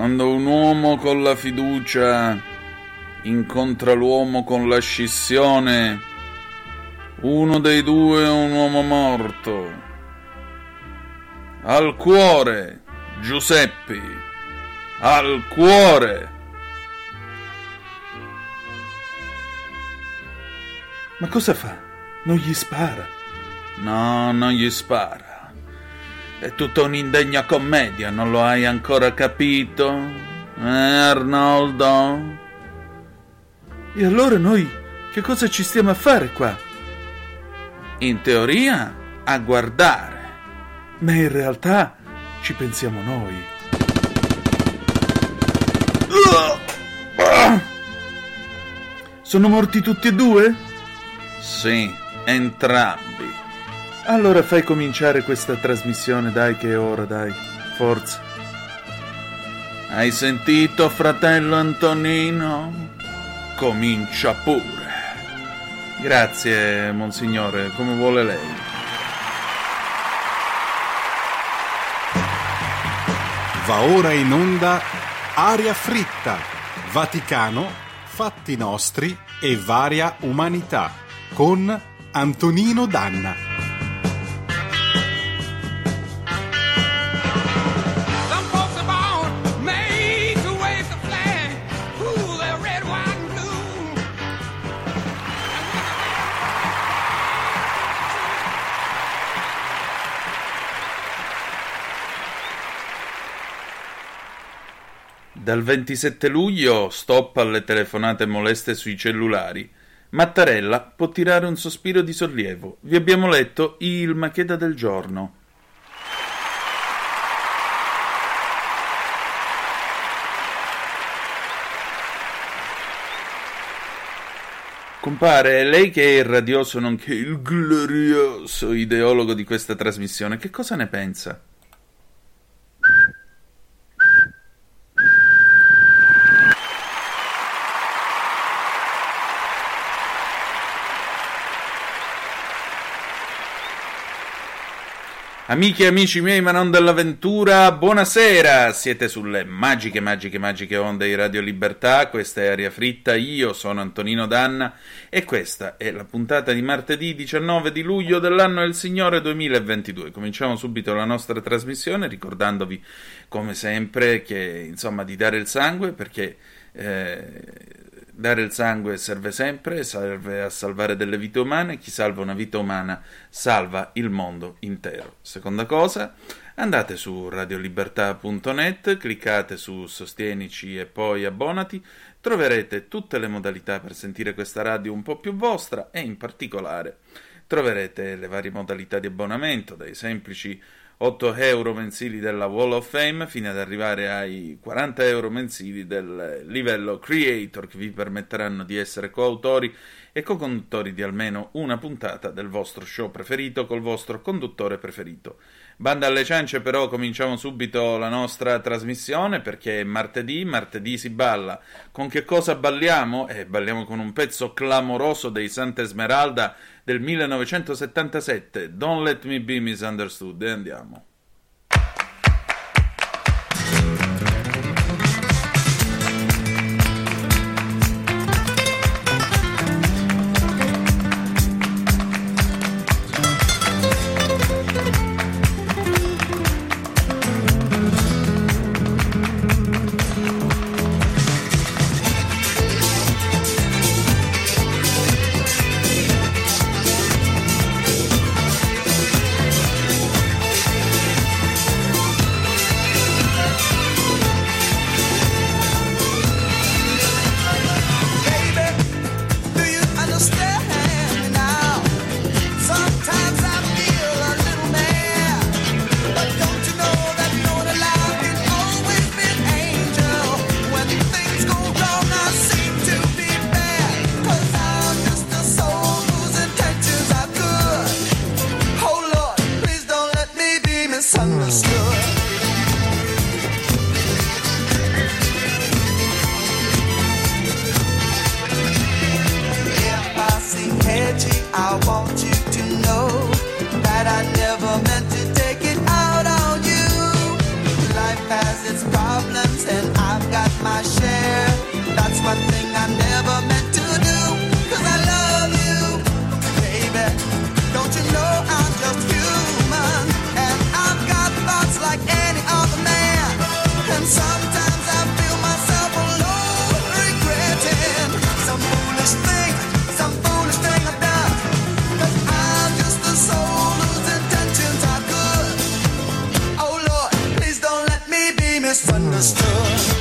Quando un uomo con la fiducia incontra l'uomo con la scissione, uno dei due è un uomo morto. Al cuore, Giuseppi, al cuore. Ma cosa fa? Non gli spara? No, non gli spara. È tutta un'indegna commedia, non lo hai ancora capito? Eh, Arnoldo? E allora noi che cosa ci stiamo a fare qua? In teoria, a guardare. Ma in realtà ci pensiamo noi. Sono morti tutti e due? Sì, entrambi. Allora fai cominciare questa trasmissione, dai che è ora, dai. Forza. Hai sentito, fratello Antonino? Comincia pure. Grazie, monsignore, come vuole lei. Va ora in onda Aria fritta, Vaticano, fatti nostri e varia umanità con Antonino Danna. Dal 27 luglio stop alle telefonate moleste sui cellulari. Mattarella può tirare un sospiro di sollievo. Vi abbiamo letto il Macheda del giorno. Compare, lei che è il radioso nonché il glorioso ideologo di questa trasmissione, che cosa ne pensa? Amiche e amici miei, ma non dell'avventura, buonasera! Siete sulle magiche, magiche, magiche onde di Radio Libertà. Questa è Aria Fritta. Io sono Antonino Danna e questa è la puntata di martedì 19 di luglio dell'anno del Signore 2022. Cominciamo subito la nostra trasmissione ricordandovi, come sempre, che insomma di dare il sangue perché. Eh, Dare il sangue serve sempre, serve a salvare delle vite umane, chi salva una vita umana salva il mondo intero. Seconda cosa, andate su radiolibertà.net, cliccate su Sostienici e poi abbonati, troverete tutte le modalità per sentire questa radio un po' più vostra e in particolare troverete le varie modalità di abbonamento, dai semplici 8 euro mensili della Wall of Fame fino ad arrivare ai 40 euro mensili del livello Creator che vi permetteranno di essere coautori e co-conduttori di almeno una puntata del vostro show preferito col vostro conduttore preferito. Banda alle ciance però cominciamo subito la nostra trasmissione perché è martedì, martedì si balla. Con che cosa balliamo? Eh, balliamo con un pezzo clamoroso dei Santa Esmeralda del 1977, Don't Let Me Be Misunderstood, e andiamo. misunderstood. good.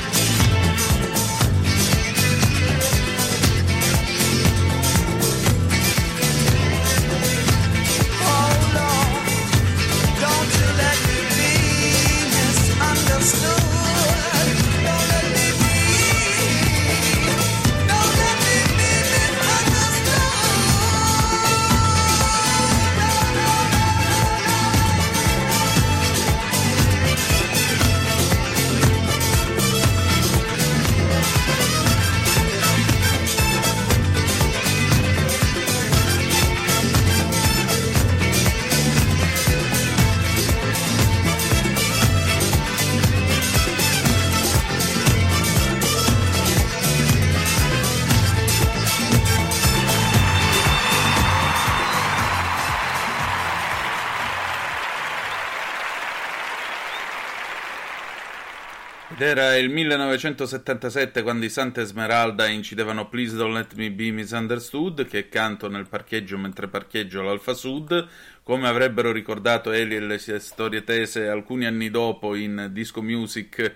Ed era il 1977 quando i Santa Esmeralda incidevano Please Don't Let Me Be Misunderstood, che canto nel parcheggio mentre parcheggio l'Alfa Sud, come avrebbero ricordato Eli e le sue storie tese alcuni anni dopo in Disco Music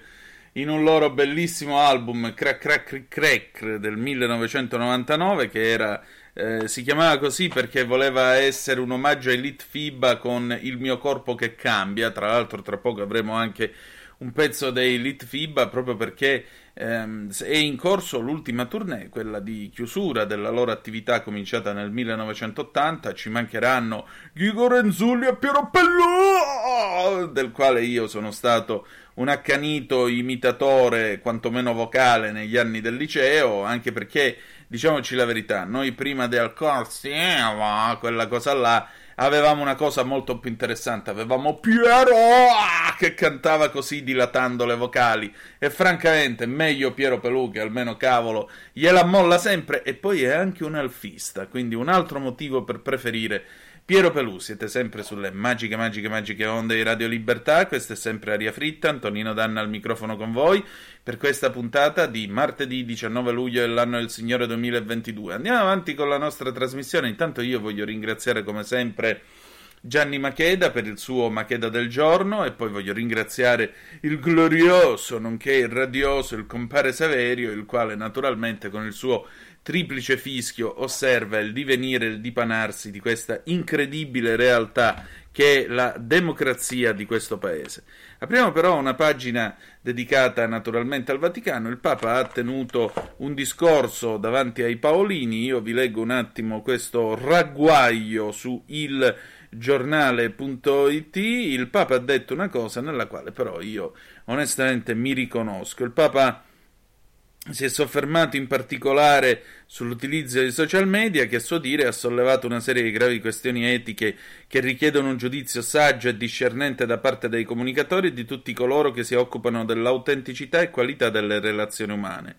in un loro bellissimo album Crack Crack Crack Crack del 1999 che era eh, si chiamava così perché voleva essere un omaggio a Elite FIBA con il mio corpo che cambia. Tra l'altro, tra poco avremo anche un pezzo dei Elite FIBA proprio perché ehm, è in corso l'ultima tournée, quella di chiusura della loro attività cominciata nel 1980. Ci mancheranno Ghigo Renzulli e Piero Pellù, del quale io sono stato un accanito imitatore, quantomeno vocale, negli anni del liceo, anche perché, diciamoci la verità, noi prima del corso, quella cosa là, avevamo una cosa molto più interessante, avevamo Piero che cantava così dilatando le vocali. E francamente meglio Piero Pelù che almeno cavolo gliela molla sempre. E poi è anche un alfista, quindi un altro motivo per preferire Piero Pelù, siete sempre sulle magiche, magiche, magiche onde di Radio Libertà. Questa è sempre Aria Fritta. Antonino Danna al microfono con voi per questa puntata di martedì 19 luglio dell'anno del Signore 2022. Andiamo avanti con la nostra trasmissione. Intanto io voglio ringraziare come sempre. Gianni Macheda per il suo Macheda del giorno e poi voglio ringraziare il glorioso, nonché il radioso, il compare Saverio, il quale naturalmente con il suo triplice fischio osserva il divenire, il dipanarsi di questa incredibile realtà che è la democrazia di questo paese. Apriamo però una pagina dedicata naturalmente al Vaticano. Il Papa ha tenuto un discorso davanti ai Paolini. Io vi leggo un attimo questo ragguaglio su il giornale.it. Il Papa ha detto una cosa nella quale però io onestamente mi riconosco. Il Papa si è soffermato in particolare sull'utilizzo dei social media che a suo dire ha sollevato una serie di gravi questioni etiche che richiedono un giudizio saggio e discernente da parte dei comunicatori e di tutti coloro che si occupano dell'autenticità e qualità delle relazioni umane.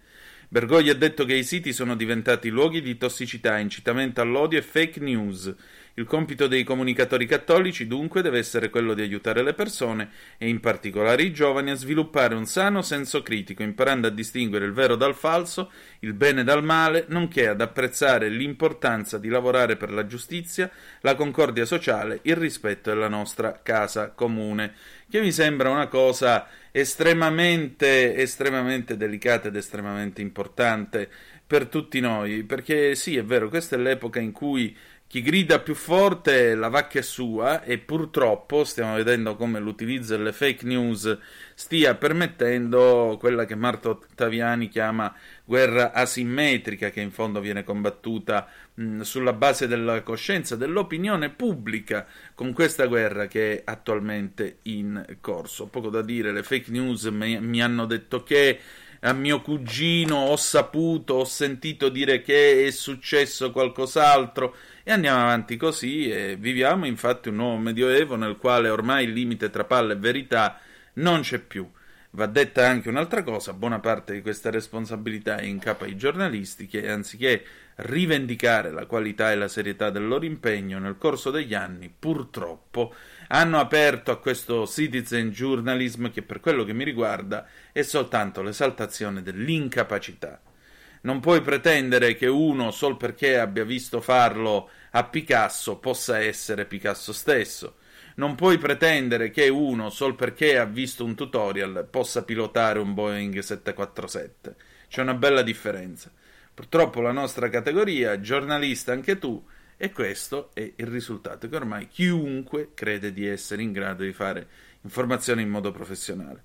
Bergoglio ha detto che i siti sono diventati luoghi di tossicità, incitamento all'odio e fake news il compito dei comunicatori cattolici dunque deve essere quello di aiutare le persone e in particolare i giovani a sviluppare un sano senso critico, imparando a distinguere il vero dal falso, il bene dal male, nonché ad apprezzare l'importanza di lavorare per la giustizia, la concordia sociale, il rispetto della nostra casa comune, che mi sembra una cosa estremamente, estremamente delicata ed estremamente importante per tutti noi, perché sì, è vero, questa è l'epoca in cui chi grida più forte la vacca è sua e purtroppo stiamo vedendo come l'utilizzo delle fake news stia permettendo quella che Marta Ottaviani chiama guerra asimmetrica che in fondo viene combattuta mh, sulla base della coscienza dell'opinione pubblica con questa guerra che è attualmente in corso. Poco da dire, le fake news mi, mi hanno detto che a mio cugino ho saputo, ho sentito dire che è successo qualcos'altro e andiamo avanti così e viviamo infatti un nuovo medioevo nel quale ormai il limite tra palla e verità non c'è più. Va detta anche un'altra cosa, buona parte di questa responsabilità è in capo ai giornalisti che anziché rivendicare la qualità e la serietà del loro impegno nel corso degli anni, purtroppo hanno aperto a questo citizen journalism che per quello che mi riguarda è soltanto l'esaltazione dell'incapacità. Non puoi pretendere che uno, sol perché abbia visto farlo a Picasso, possa essere Picasso stesso. Non puoi pretendere che uno, sol perché ha visto un tutorial, possa pilotare un Boeing 747. C'è una bella differenza. Purtroppo la nostra categoria, giornalista anche tu, e questo è il risultato che ormai chiunque crede di essere in grado di fare informazione in modo professionale.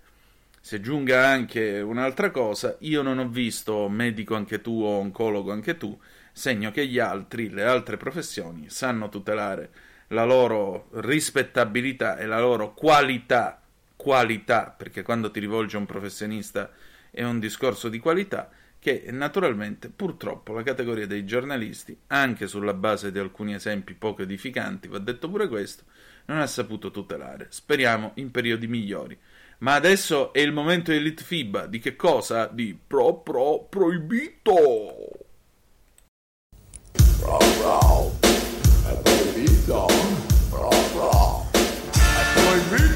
Si aggiunga anche un'altra cosa, io non ho visto medico anche tu o oncologo anche tu, segno che gli altri, le altre professioni, sanno tutelare la loro rispettabilità e la loro qualità, qualità, perché quando ti rivolge un professionista è un discorso di qualità, che naturalmente purtroppo la categoria dei giornalisti, anche sulla base di alcuni esempi poco edificanti, va detto pure questo, non ha saputo tutelare. Speriamo in periodi migliori. Ma adesso è il momento di Litfiba. Di che cosa? Di pro pro proibito. Pro pro, è proibito. Pro pro, è proibito.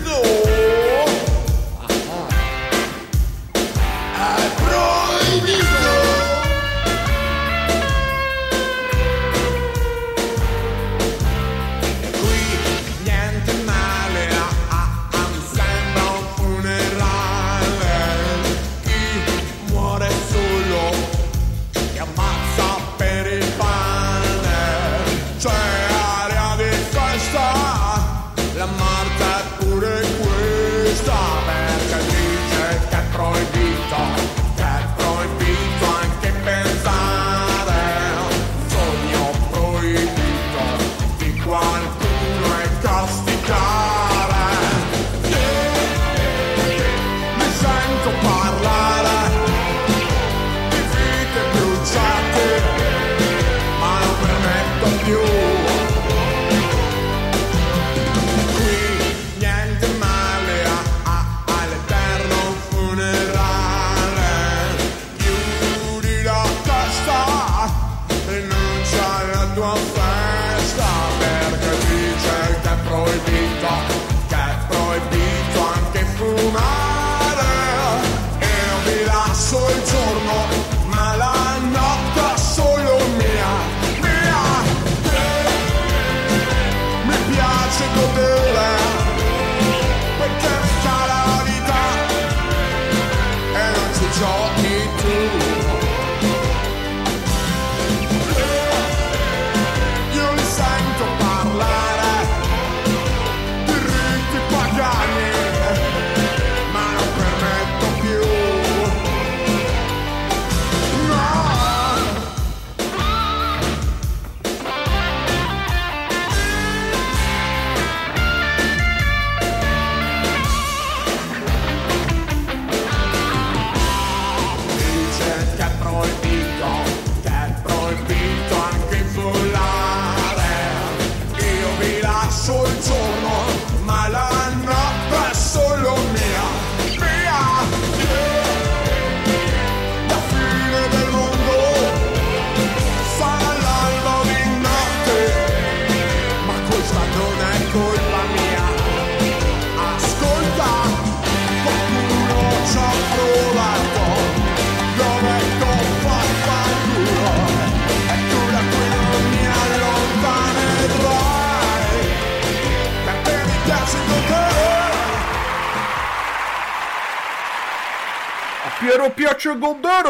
A Piero godere!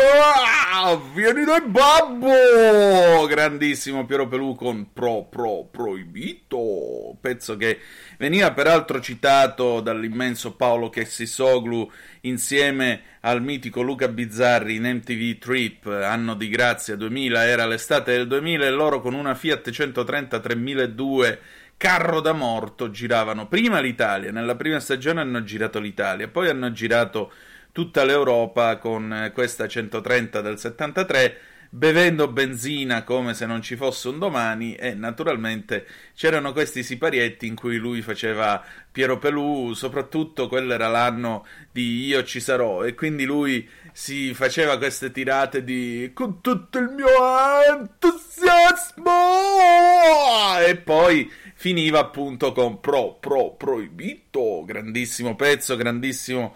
Ah, vieni dal babbo! Grandissimo Piero Pelù con Pro Pro Proibito, pezzo che veniva peraltro citato dall'immenso Paolo Chessisoglu insieme al mitico Luca Bizzarri in MTV Trip, anno di grazia 2000, era l'estate del 2000 e loro con una Fiat 130 3002 carro da morto giravano prima l'Italia, nella prima stagione hanno girato l'Italia, poi hanno girato tutta l'Europa con eh, questa 130 del 73 bevendo benzina come se non ci fosse un domani e naturalmente c'erano questi siparietti in cui lui faceva Piero Pelù, soprattutto quello era l'anno di Io ci sarò e quindi lui si faceva queste tirate di con tutto il mio entusiasmo! E poi finiva appunto con Pro Pro Proibito, grandissimo pezzo, grandissimo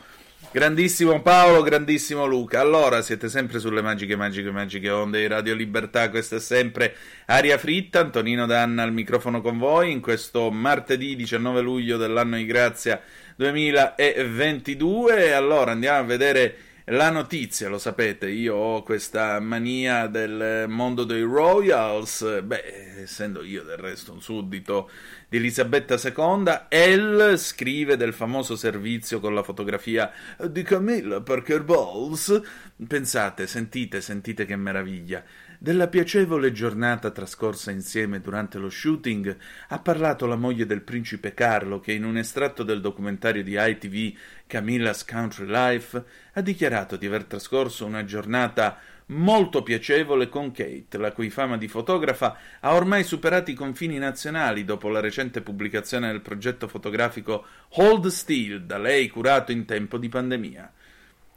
Grandissimo Paolo, grandissimo Luca. Allora, siete sempre sulle magiche, magiche, magiche onde di Radio Libertà. Questa è sempre Aria Fritta. Antonino Danna al microfono con voi in questo martedì 19 luglio dell'anno di grazia 2022. Allora, andiamo a vedere la notizia. Lo sapete, io ho questa mania del mondo dei Royals. Beh, essendo io del resto un suddito di Elisabetta II, Elle scrive del famoso servizio con la fotografia di Camilla Parker Bowles. Pensate, sentite, sentite che meraviglia. Della piacevole giornata trascorsa insieme durante lo shooting ha parlato la moglie del principe Carlo che in un estratto del documentario di ITV Camilla's Country Life ha dichiarato di aver trascorso una giornata molto piacevole con Kate, la cui fama di fotografa ha ormai superato i confini nazionali dopo la recente pubblicazione del progetto fotografico Hold Still, da lei curato in tempo di pandemia.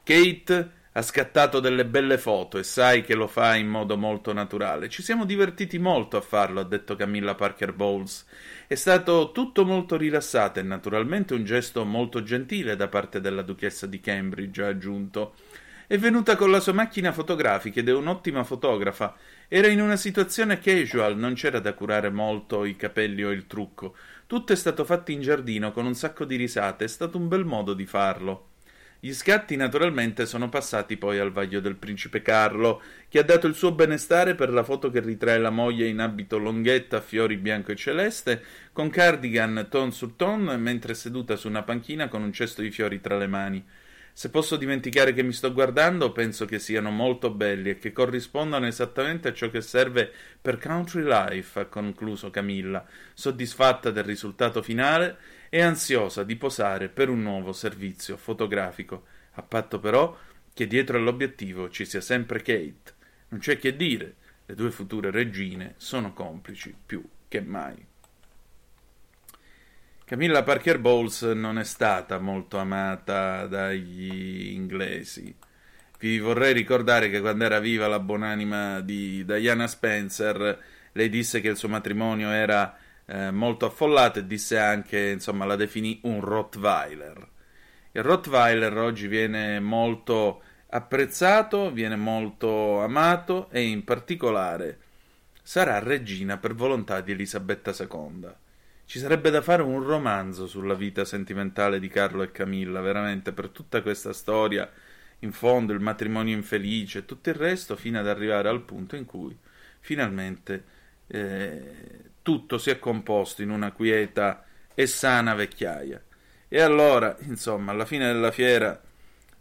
Kate ha scattato delle belle foto e sai che lo fa in modo molto naturale. Ci siamo divertiti molto a farlo, ha detto Camilla Parker Bowles. È stato tutto molto rilassato e naturalmente un gesto molto gentile da parte della duchessa di Cambridge, ha aggiunto. È venuta con la sua macchina fotografica ed è un'ottima fotografa. Era in una situazione casual, non c'era da curare molto i capelli o il trucco. Tutto è stato fatto in giardino con un sacco di risate, è stato un bel modo di farlo. Gli scatti naturalmente sono passati poi al vaglio del principe Carlo, che ha dato il suo benestare per la foto che ritrae la moglie in abito longhetta fiori bianco e celeste, con cardigan ton su ton, mentre seduta su una panchina con un cesto di fiori tra le mani. Se posso dimenticare che mi sto guardando, penso che siano molto belli e che corrispondano esattamente a ciò che serve per Country Life, ha concluso Camilla, soddisfatta del risultato finale e ansiosa di posare per un nuovo servizio fotografico, a patto però che dietro all'obiettivo ci sia sempre Kate. Non c'è che dire, le due future regine sono complici più che mai. Camilla Parker Bowles non è stata molto amata dagli inglesi. Vi vorrei ricordare che quando era viva la buonanima di Diana Spencer lei disse che il suo matrimonio era eh, molto affollato e disse anche, insomma, la definì un Rottweiler. Il Rottweiler oggi viene molto apprezzato, viene molto amato e in particolare sarà regina per volontà di Elisabetta II. Ci sarebbe da fare un romanzo sulla vita sentimentale di Carlo e Camilla, veramente, per tutta questa storia, in fondo il matrimonio infelice e tutto il resto, fino ad arrivare al punto in cui finalmente eh, tutto si è composto in una quieta e sana vecchiaia. E allora, insomma, alla fine della fiera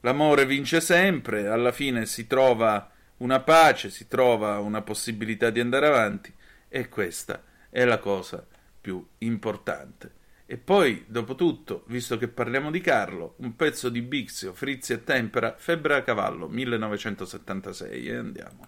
l'amore vince sempre, alla fine si trova una pace, si trova una possibilità di andare avanti e questa è la cosa più importante. E poi, dopo tutto, visto che parliamo di Carlo, un pezzo di Bixio, Frizzi e Tempera, Febbre a cavallo, 1976, e andiamo.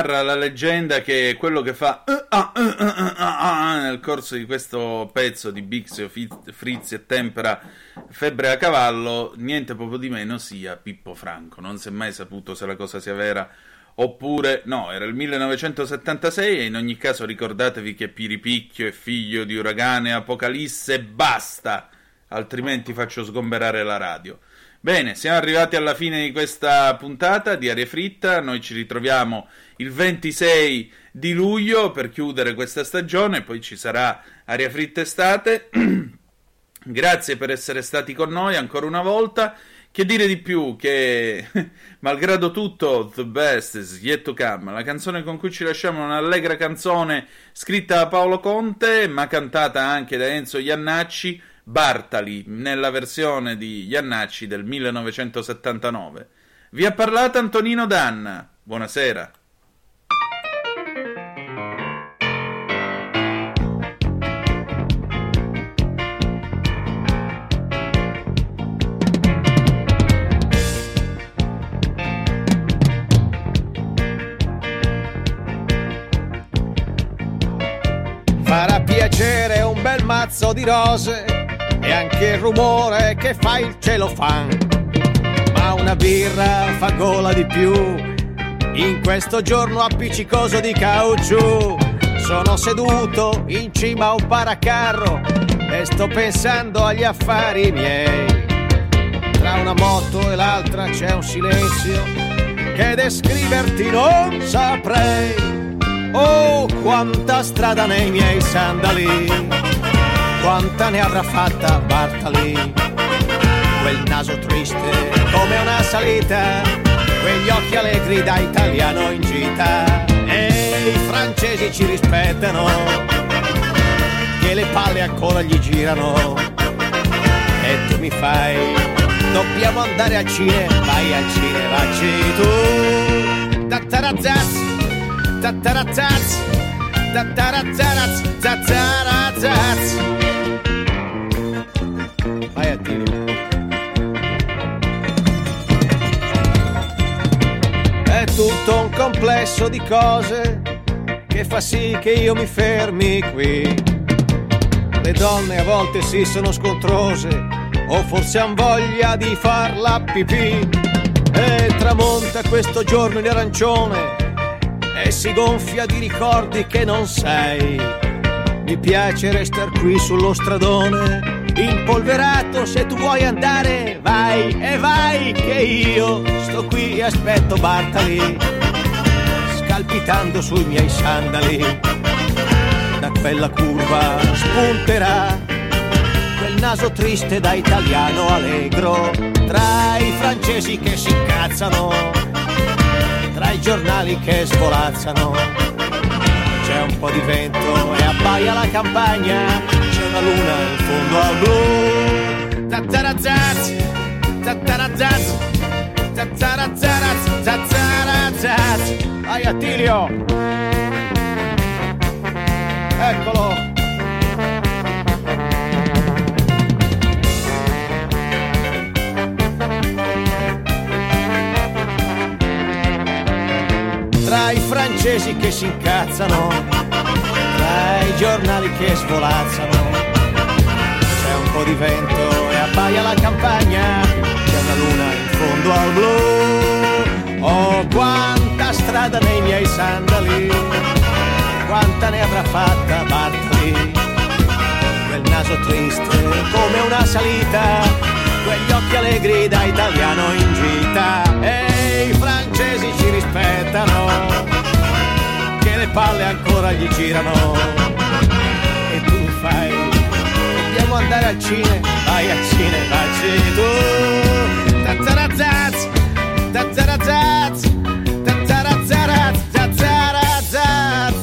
Narra la leggenda che quello che fa uh, ah, uh, uh, ah, nel corso di questo pezzo di Bixio, Frizzi e Tempera Febbre a cavallo, niente proprio di meno sia Pippo Franco. Non si è mai saputo se la cosa sia vera oppure no, era il 1976 e in ogni caso ricordatevi che Piripicchio è figlio di uragano e apocalisse, basta, altrimenti faccio sgomberare la radio. Bene, siamo arrivati alla fine di questa puntata di Aria Fritta, noi ci ritroviamo il 26 di luglio per chiudere questa stagione, poi ci sarà Aria Fritta estate. Grazie per essere stati con noi ancora una volta. Che dire di più che, malgrado tutto, The Best is yet to come, la canzone con cui ci lasciamo è un'allegra canzone scritta da Paolo Conte, ma cantata anche da Enzo Iannacci, Bartali, nella versione di Iannacci del 1979. Vi ha parlato Antonino Danna. Buonasera. Mazzo di rose e anche il rumore che fa il celofan. Ma una birra fa gola di più in questo giorno appiccicoso di caucciù. Sono seduto in cima a un paracarro e sto pensando agli affari miei. Tra una moto e l'altra c'è un silenzio che descriverti non saprei. Oh, quanta strada nei miei sandali. Quanta ne avrà fatta Bartali. Quel naso triste come una salita, quegli occhi allegri da italiano in gita. E i francesi ci rispettano, che le palle ancora gli girano. E tu mi fai, dobbiamo andare al cinema, vai al cinema, vacci tu. Tattarazaz, tattarazaz, tattarazaz, tattarazaz. È tutto un complesso di cose che fa sì che io mi fermi qui. Le donne a volte sì sono scontrose, o forse han voglia di far la pipì. E tramonta questo giorno in arancione e si gonfia di ricordi che non sei. Mi piace restar qui sullo stradone, impolverato, se tu vuoi andare, vai e vai, che io sto qui e aspetto Bartali, scalpitando sui miei sandali. Da quella curva spunterà quel naso triste da italiano allegro, tra i francesi che si incazzano, tra i giornali che svolazzano c'è un po' di vento e abbaia la campagna, una luna in fondo al blu. Tattarazaz, tattarazaz, tattarazaz, tattarazaz. Vai Attilio! Eccolo! Tra i francesi che si incazzano, tra i giornali che svolazzano, po' di vento e abbaia la campagna, c'è una luna in fondo al blu. Oh, quanta strada nei miei sandali, quanta ne avrà fatta Bartoli, quel naso triste come una salita, quegli occhi allegri da italiano in gita. E i francesi ci rispettano, che le palle ancora gli girano. Andare al cinema, vai al cinema, vacci tu. Tazzarazaz, tazzarazaz, tazzarazzaraz, tazzarazaz.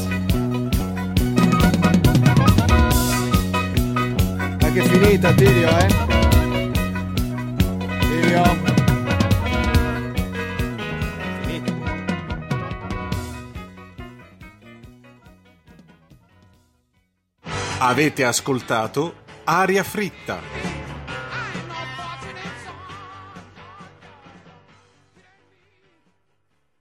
Ma che finita, Tirio, eh? Tirio. Avete ascoltato Aria Fritta.